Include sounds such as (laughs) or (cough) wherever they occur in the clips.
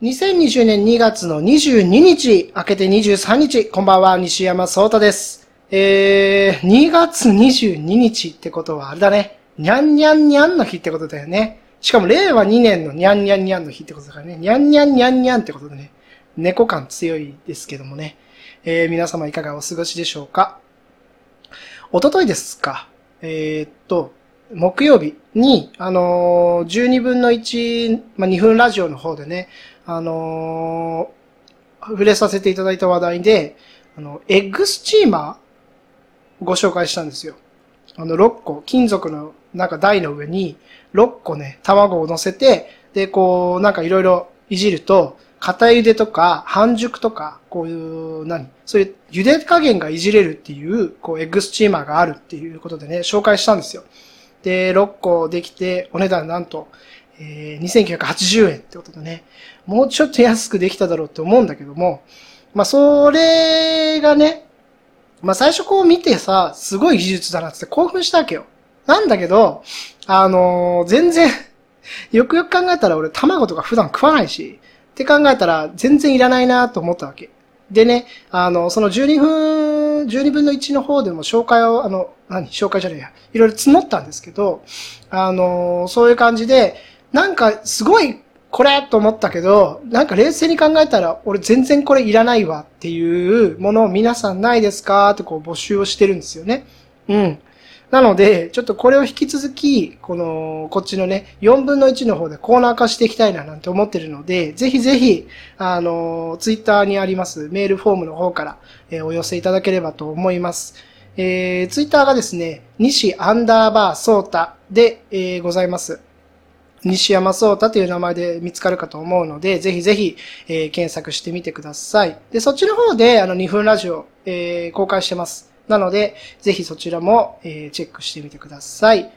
2020年2月の22日、明けて23日、こんばんは、西山聡太です。えー、2月22日ってことはあれだね。にゃんにゃんにゃんの日ってことだよね。しかも令和2年のにゃんにゃんにゃんの日ってことだからね。にゃんにゃんにゃんにゃんってことでね。猫感強いですけどもね。えー、皆様いかがお過ごしでしょうか？おとといですか？えー、っと、木曜日に、あのー、12分の1、まあ、2分ラジオの方でね、あのー、触れさせていただいた話題で、あの、エッグスチーマーご紹介したんですよ。あの、6個、金属のなんか台の上に6個ね、卵を乗せて、で、こう、なんかいろいろいじると、片茹でとか、半熟とか、こういう、何そういう茹で加減がいじれるっていう、こう、エッグスチーマーがあるっていうことでね、紹介したんですよ。で、6個できて、お値段なんと、えー、2980円ってことでね、もうちょっと安くできただろうって思うんだけども、まあ、それがね、まあ、最初こう見てさ、すごい技術だなって興奮したわけよ。なんだけど、あのー、全然よくよく考えたら俺卵とか普段食わないし、って考えたら全然いらないなと思ったわけ。でね、あの、その12分、12分の1の方でも紹介を、あの、何？紹介じゃねえや。いろいろ募ったんですけど、あの、そういう感じで、なんかすごいこれと思ったけど、なんか冷静に考えたら、俺全然これいらないわっていうものを皆さんないですかってこう募集をしてるんですよね。うん。なので、ちょっとこれを引き続き、この、こっちのね、4分の1の方でコーナー化していきたいななんて思ってるので、ぜひぜひ、あの、ツイッターにありますメールフォームの方から、えー、お寄せいただければと思います。えー、ツイッターがですね、西アンダーバーソータで、えー、ございます。西山聡太という名前で見つかるかと思うので、ぜひぜひ、えー、検索してみてください。で、そっちの方で、あの、2分ラジオ、えー、公開してます。なので、ぜひそちらも、えー、チェックしてみてください。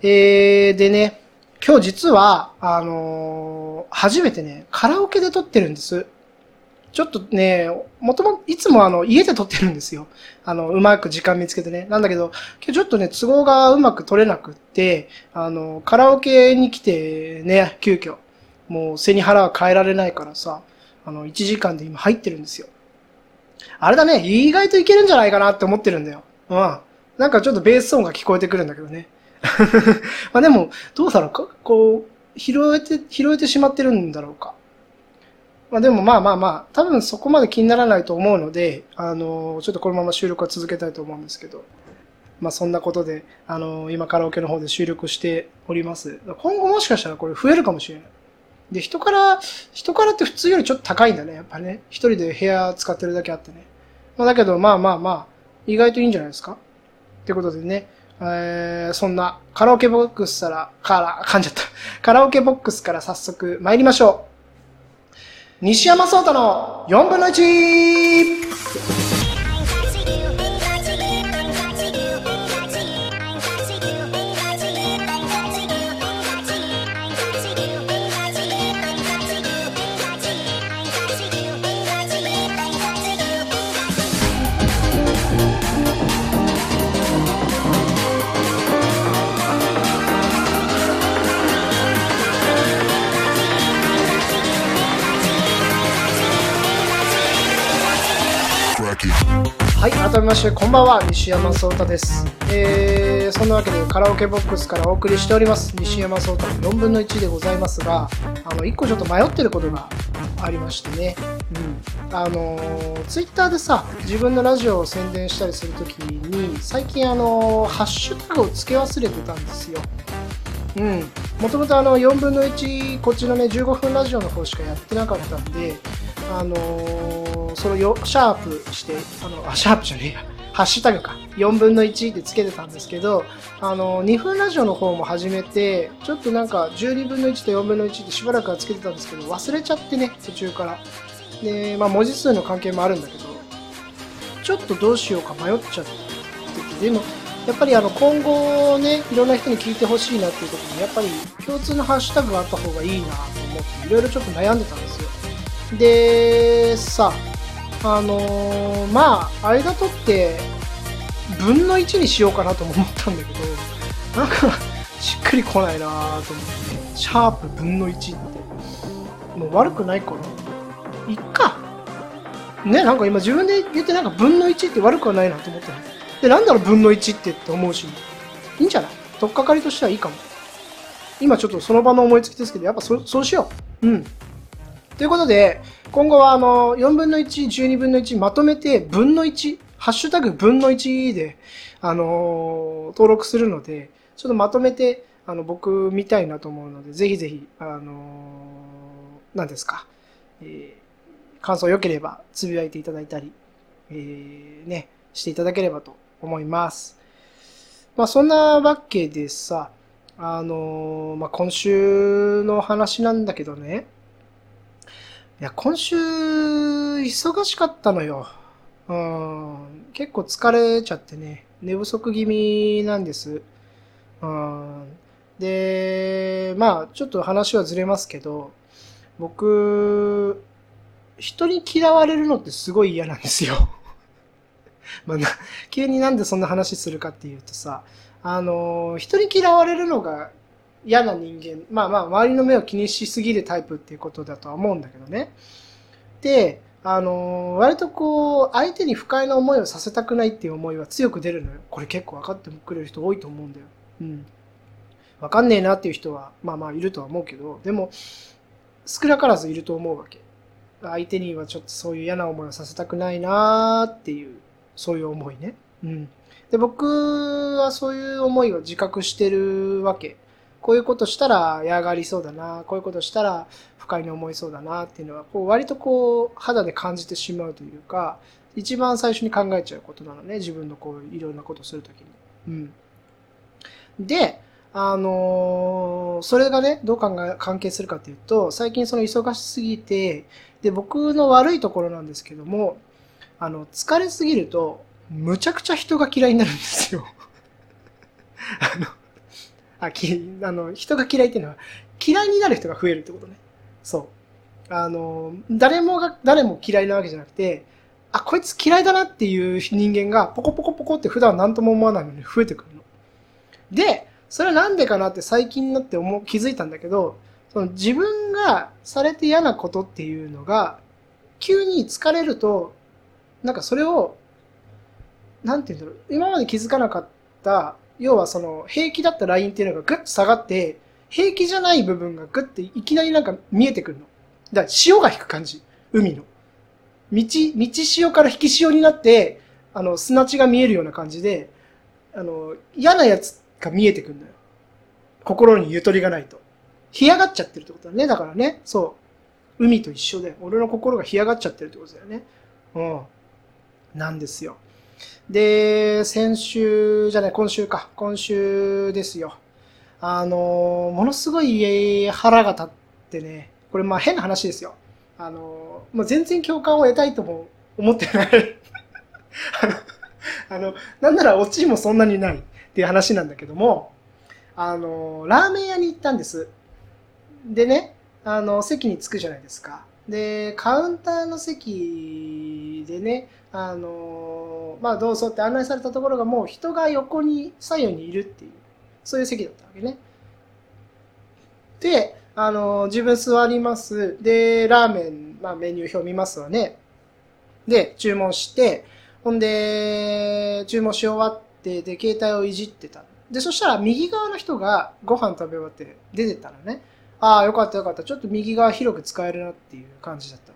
えー、でね、今日実は、あのー、初めてね、カラオケで撮ってるんです。ちょっとね、もとも、いつもあの、家で撮ってるんですよ。あの、うまく時間見つけてね。なんだけど、今日ちょっとね、都合がうまく取れなくって、あの、カラオケに来てね、急遽、もう背に腹は変えられないからさ、あの、1時間で今入ってるんですよ。あれだね、意外といけるんじゃないかなって思ってるんだよ。うん。なんかちょっとベース音が聞こえてくるんだけどね。(laughs) まあでも、どうだろうか、こう、拾えて、拾えてしまってるんだろうか。まあでもまあまあまあ、多分そこまで気にならないと思うので、あの、ちょっとこのまま収録は続けたいと思うんですけど。まあそんなことで、あの、今カラオケの方で収録しております。今後もしかしたらこれ増えるかもしれない。で、人から、人からって普通よりちょっと高いんだね、やっぱね。一人で部屋使ってるだけあってね。まあだけど、まあまあまあ、意外といいんじゃないですか？ってことでね、えー、そんなカラオケボックスから、から、噛んじゃった。カラオケボックスから早速参りましょう。西山聡太の4分の 1! はい、改めまして、こんばんは、西山聡太です。えー、そんなわけで、カラオケボックスからお送りしております、西山聡太の4分の1でございますが、あの、1個ちょっと迷ってることがありましてね、うん。あのー、ツイッターでさ、自分のラジオを宣伝したりするときに、最近あの、ハッシュタグを付け忘れてたんですよ。うん。もともとあの、4分の1、こっちのね、15分ラジオの方しかやってなかったんで、あのーそれをシャープして、あの、あ、シャープじゃねえや。ハッシュタグか。4分の1ってつけてたんですけど、あの、2分ラジオの方も始めて、ちょっとなんか12分の1と4分の1ってしばらくはつけてたんですけど、忘れちゃってね、途中から。で、まあ文字数の関係もあるんだけど、ちょっとどうしようか迷っちゃってて、でも、やっぱりあの今後ね、いろんな人に聞いてほしいなっていうことに、やっぱり共通のハッシュタグがあった方がいいなと思って、いろいろちょっと悩んでたんですよ。で、さ、あのー、まあ、間取って、分の1にしようかなと思ったんだけど、なんか、しっくりこないなと思って、シャープ分の1って。もう悪くないからいっかねなんか今自分で言ってなんか分の1って悪くはないなと思ってるでなんだろう分の1ってって思うし。いいんじゃない？取っかかりとしてはいいかも。今ちょっとその場の思いつきですけどやっぱそそうしよう。うん。ということで今後はあの4分の1、12分の1まとめて分の1ハッシュタグ分の1で、あのー、登録するので、ちょっとまとめて、あの、僕見たいなと思うので、ぜひぜひ、あのー、何ですか、えー、感想良ければ、つぶやいていただいたり、えー、ね、していただければと思います。まあ、そんなわけでさ、あのー、まあ、今週の話なんだけどね、いや、今週、忙しかったのよ。うん、結構疲れちゃってね、寝不足気味なんです。うん、で、まあ、ちょっと話はずれますけど、僕、人に嫌われるのってすごい嫌なんですよ。(laughs) まあ、急になんでそんな話するかっていうとさ、あの、人に嫌われるのが嫌な人間、まあまあ、周りの目を気にしすぎるタイプっていうことだとは思うんだけどね。で、あの割とこう、相手に不快な思いをさせたくないっていう思いは強く出るのよ。これ結構分かってくれる人多いと思うんだよ。うん。分かんねえなっていう人は、まあまあいるとは思うけど、でも、少なからずいると思うわけ。相手にはちょっとそういう嫌な思いをさせたくないなーっていう、そういう思いね。うん。で、僕はそういう思いを自覚してるわけ。こういうことしたら嫌がりそうだな、こういうことしたら不快に思いそうだなっていうのは、こう割とこう肌で感じてしまうというか、一番最初に考えちゃうことなのね、自分のこういろんなことをするときに。うん。で、あのー、それがね、どう考え、関係するかっていうと、最近その忙しすぎて、で、僕の悪いところなんですけども、あの、疲れすぎると、むちゃくちゃ人が嫌いになるんですよ。(laughs) あの、あ、き、あの、人が嫌いっていうのは、嫌いになる人が増えるってことね。そう。あの、誰もが、誰も嫌いなわけじゃなくて、あ、こいつ嫌いだなっていう人間が、ポコポコポコって普段何とも思わないのに増えてくるの。で、それはなんでかなって最近になって思う、気づいたんだけど、その自分がされて嫌なことっていうのが、急に疲れると、なんかそれを、なんて言うんだろう、今まで気づかなかった要はその平気だったラインっていうのがグッと下がって、平気じゃない部分がグッていきなりなんか見えてくるの。だから潮が引く感じ。海の。道、道潮から引き潮になって、あの、砂地が見えるような感じで、あの、嫌なやつが見えてくるのよ。心にゆとりがないと。干上がっちゃってるってことだね。だからね、そう。海と一緒で、俺の心が干上がっちゃってるってことだよね。うん。なんですよ。で、先週じゃない、今週か。今週ですよ。あの、ものすごい腹が立ってね、これまあ変な話ですよ。あの、もう全然共感を得たいとも思ってない (laughs) あの、あの、なんならオチもそんなにないっていう話なんだけども、あの、ラーメン屋に行ったんです。でね、あの、席に着くじゃないですか。で、カウンターの席でね、あのまあ、どうぞって案内されたところがもう人が横に左右にいるっていう、そういう席だったわけね。で、あの自分座ります。で、ラーメン、まあ、メニュー表見ますわね。で、注文して、ほんで、注文し終わって、で、携帯をいじってた。で、そしたら右側の人がご飯食べ終わって出てたのね。ああ、よかったよかった。ちょっと右側広く使えるなっていう感じだった。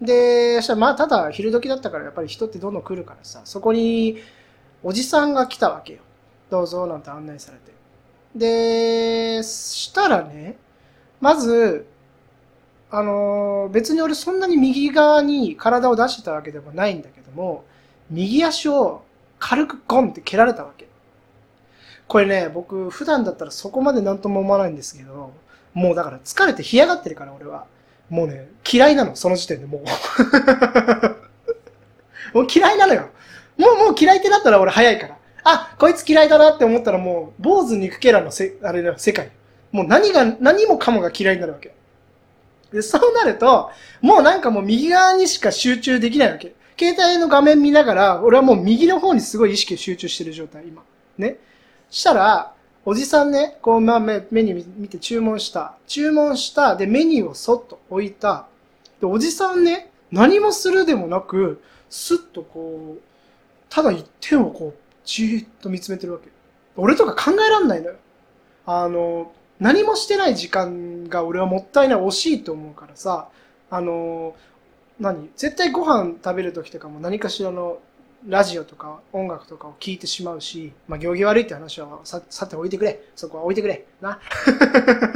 で、したらまあ、ただ昼時だったからやっぱり人ってどんどん来るからさ、そこにおじさんが来たわけよ。どうぞ、なんて案内されて。で、したらね、まず、あの、別に俺そんなに右側に体を出してたわけでもないんだけども、右足を軽くゴンって蹴られたわけ。これね、僕普段だったらそこまで何とも思わないんですけど、もうだから疲れて干上がってるから俺は。もうね、嫌いなの、その時点でもう。(laughs) もう嫌いなのよ。もうもう嫌いってなったら俺早いから。あ、こいつ嫌いだなって思ったらもう、坊主肉キャラのせ、あれだよ、世界。もう何が、何もかもが嫌いになるわけ。で、そうなると、もうなんかもう右側にしか集中できないわけ。携帯の画面見ながら、俺はもう右の方にすごい意識集中してる状態、今。ね。したら、おじさんね、こう、まあ、メニュー見て注文した。注文した。で、メニューをそっと置いた。で、おじさんね、何もするでもなく、スッとこう、ただ一点をこう、じーっと見つめてるわけ。俺とか考えらんないのよ。あの、何もしてない時間が俺はもったいない、惜しいと思うからさ、あの、何？絶対ご飯食べる時とかも何かしらのラジオとか音楽とかを聞いてしまうし、まあ、行儀悪いって話はさ、さて置いてくれ。そこは置いてくれ。な。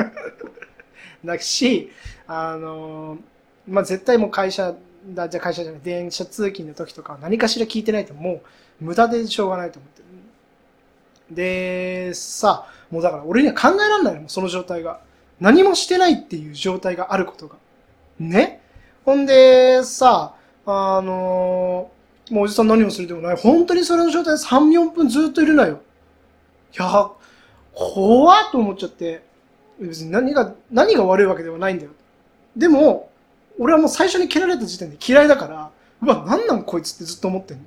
(laughs) だし、あの、まあ、絶対もう会社だ、じゃ会社じゃない、電車通勤の時とか何かしら聞いてないともう無駄でしょうがないと思ってる。で、さ、もうだから俺には考えられないの、その状態が。何もしてないっていう状態があることが。ねほんで、さ、あの、もうおじさん何もするでもない。本当にそれの状態で3、4分ずっといるなよ。いや、怖っと思っちゃって。別に何が、何が悪いわけではないんだよ。でも、俺はもう最初に蹴られた時点で嫌いだから、うわ、なんなんこいつってずっと思ってんの。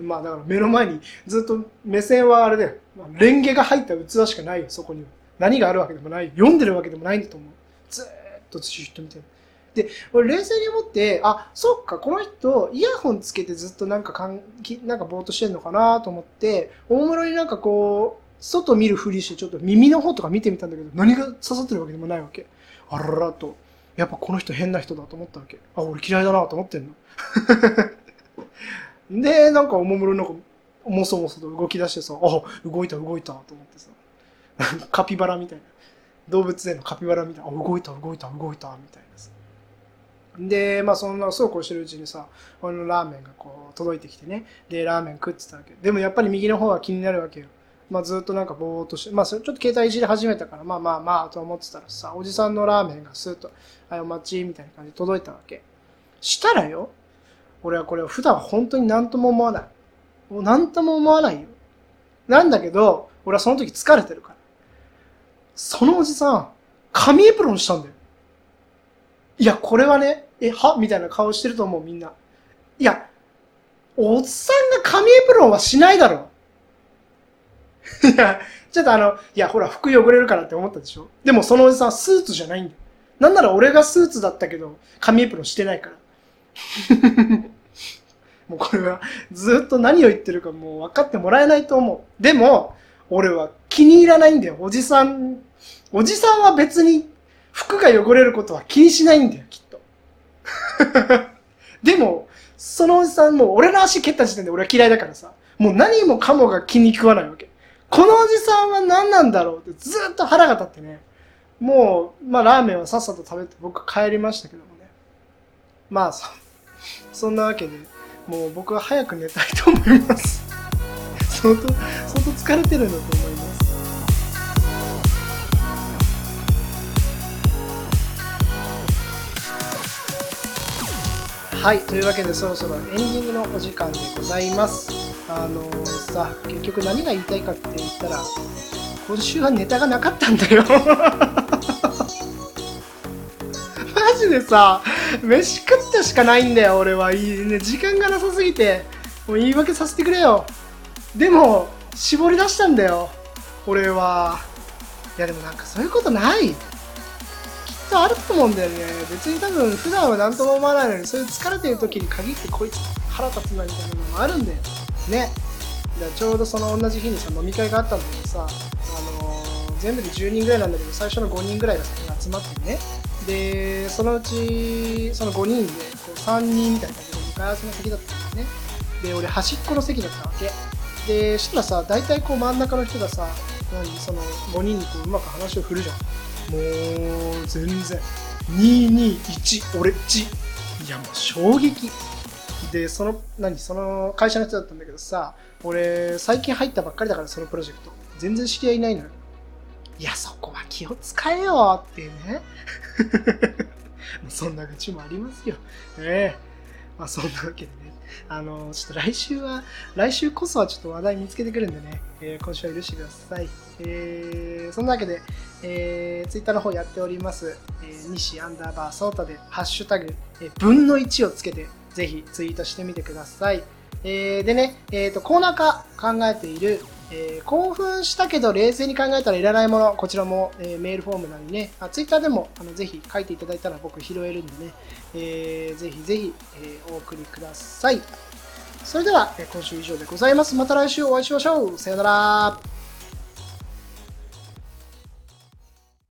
(laughs) まあだから目の前にずっと目線はあれで、まあ、レンゲが入った器しかないよ、そこには。何があるわけでもない。読んでるわけでもないんだと思う。ずーっとじっと見てる。で、俺冷静に思って、あ、そっか、この人、イヤホンつけてずっとなんかかん、なんかぼーっとしてんのかなと思って、大室になんかこう、外見るふりしてちょっと耳の方とか見てみたんだけど、何が刺さってるわけでもないわけ。あらららと。やっぱこの人変な人だと思ったわけ。あ、俺嫌いだなと思ってんの。(laughs) で、なんかおもむろなんか、もそもそと動き出してさ、あ、動いた動いたと思ってさ、(laughs) カピバラみたいな。動物園のカピバラみたいな、あ、動いた動いた動いたみたいなさ。で、まあそんなそうこうしてるうちにさ、俺のラーメンがこう届いてきてね。で、ラーメン食ってたわけ。でもやっぱり右の方は気になるわけよ。まあずっとなんかぼーっとして、まあちょっと携帯いじり始めたから、まあまあまあと思ってたらさ、おじさんのラーメンがスーッと、はい、お待ちみたいな感じで届いたわけ。したらよ、俺はこれ普段本当に何とも思わない。もう何とも思わないよ。なんだけど、俺はその時疲れてるから。そのおじさん、紙エプロンしたんだよ。いや、これはね、え、は？みたいな顔してると思う、みんな。いや、おっさんが紙エプロンはしないだろ。いや、ちょっとあの、いや、ほら、服汚れるからって思ったでしょでもそのおじさんスーツじゃないんだよ。なんなら俺がスーツだったけど、紙エプロンしてないから。(laughs) もうこれはずっと何を言ってるかもう分かってもらえないと思う。でも、俺は気に入らないんだよ。おじさん、おじさんは別に服が汚れることは気にしないんだよ、きっと。(laughs) でも、そのおじさんも俺の足蹴った時点で俺は嫌いだからさ、もう何もかもが気に食わないわけ。このおじさんは何なんだろうってずっと腹が立ってね。もう、まあラーメンはさっさと食べて僕帰りましたけどもね。まあそ、そんなわけで、もう僕は早く寝たいと思います。相当、相当疲れてるんだと思います。はい、というわけでそろそろエンディングのお時間でございます。あのー、さ、結局何が言いたいかって言ったら、今週はネタがなかったんだよ。(laughs) マジでさ、飯食ったしかないんだよ、俺は。いいね、時間がなさすぎて。もう言い訳させてくれよ。でも、絞り出したんだよ。俺は。いや、でもなんかそういうことない。きっとあると思うんだよね。別に多分普段は何とも思わないのに、そういう疲れてる時に限ってこいつ腹立つなみたいなのもあるんだよ。ねだ。ちょうどその同じ日にさ、飲み会があったんだけどさ、あのー、全部で10人ぐらいなんだけど、最初の5人ぐらいが先に集まってね。で、そのうち、その5人で、こう3人みたいな感じで向かい合わせの席だったんだよね。で、俺端っこの席だったわけ。で、したらさ、大体こう真ん中の人がさ、何、その5人にこううまく話を振るじゃん。もう、全然。221、俺っち。いや、もう衝撃。で、その、何、その会社の人だったんだけどさ、俺、最近入ったばっかりだから、そのプロジェクト。全然知り合いないのよ。いや、そこは気を使えよっていうね。(laughs) そんな愚痴もありますよ。ええまあ、そんなわけでね。あの、ちょっと来週は、来週こそはちょっと話題見つけてくるんでね、えー、今週は許してください。えー、そんなわけで、えー、ツイッターの方やっております、えー、西アンダーバーソータで、ハッシュタグ、えー、分の1をつけて、ぜひツイートしてみてください。えー、でね、えっ、ー、と、コーナー化考えている、えー、興奮したけど冷静に考えたらいらないもの、こちらも、えー、メールフォームなりね、あツイッターでもあのぜひ書いていただいたら僕拾えるんでね、えー、ぜひぜひ、えー、お送りください。それでは、え今週以上でございます。また来週お会いしましょう。さよなら。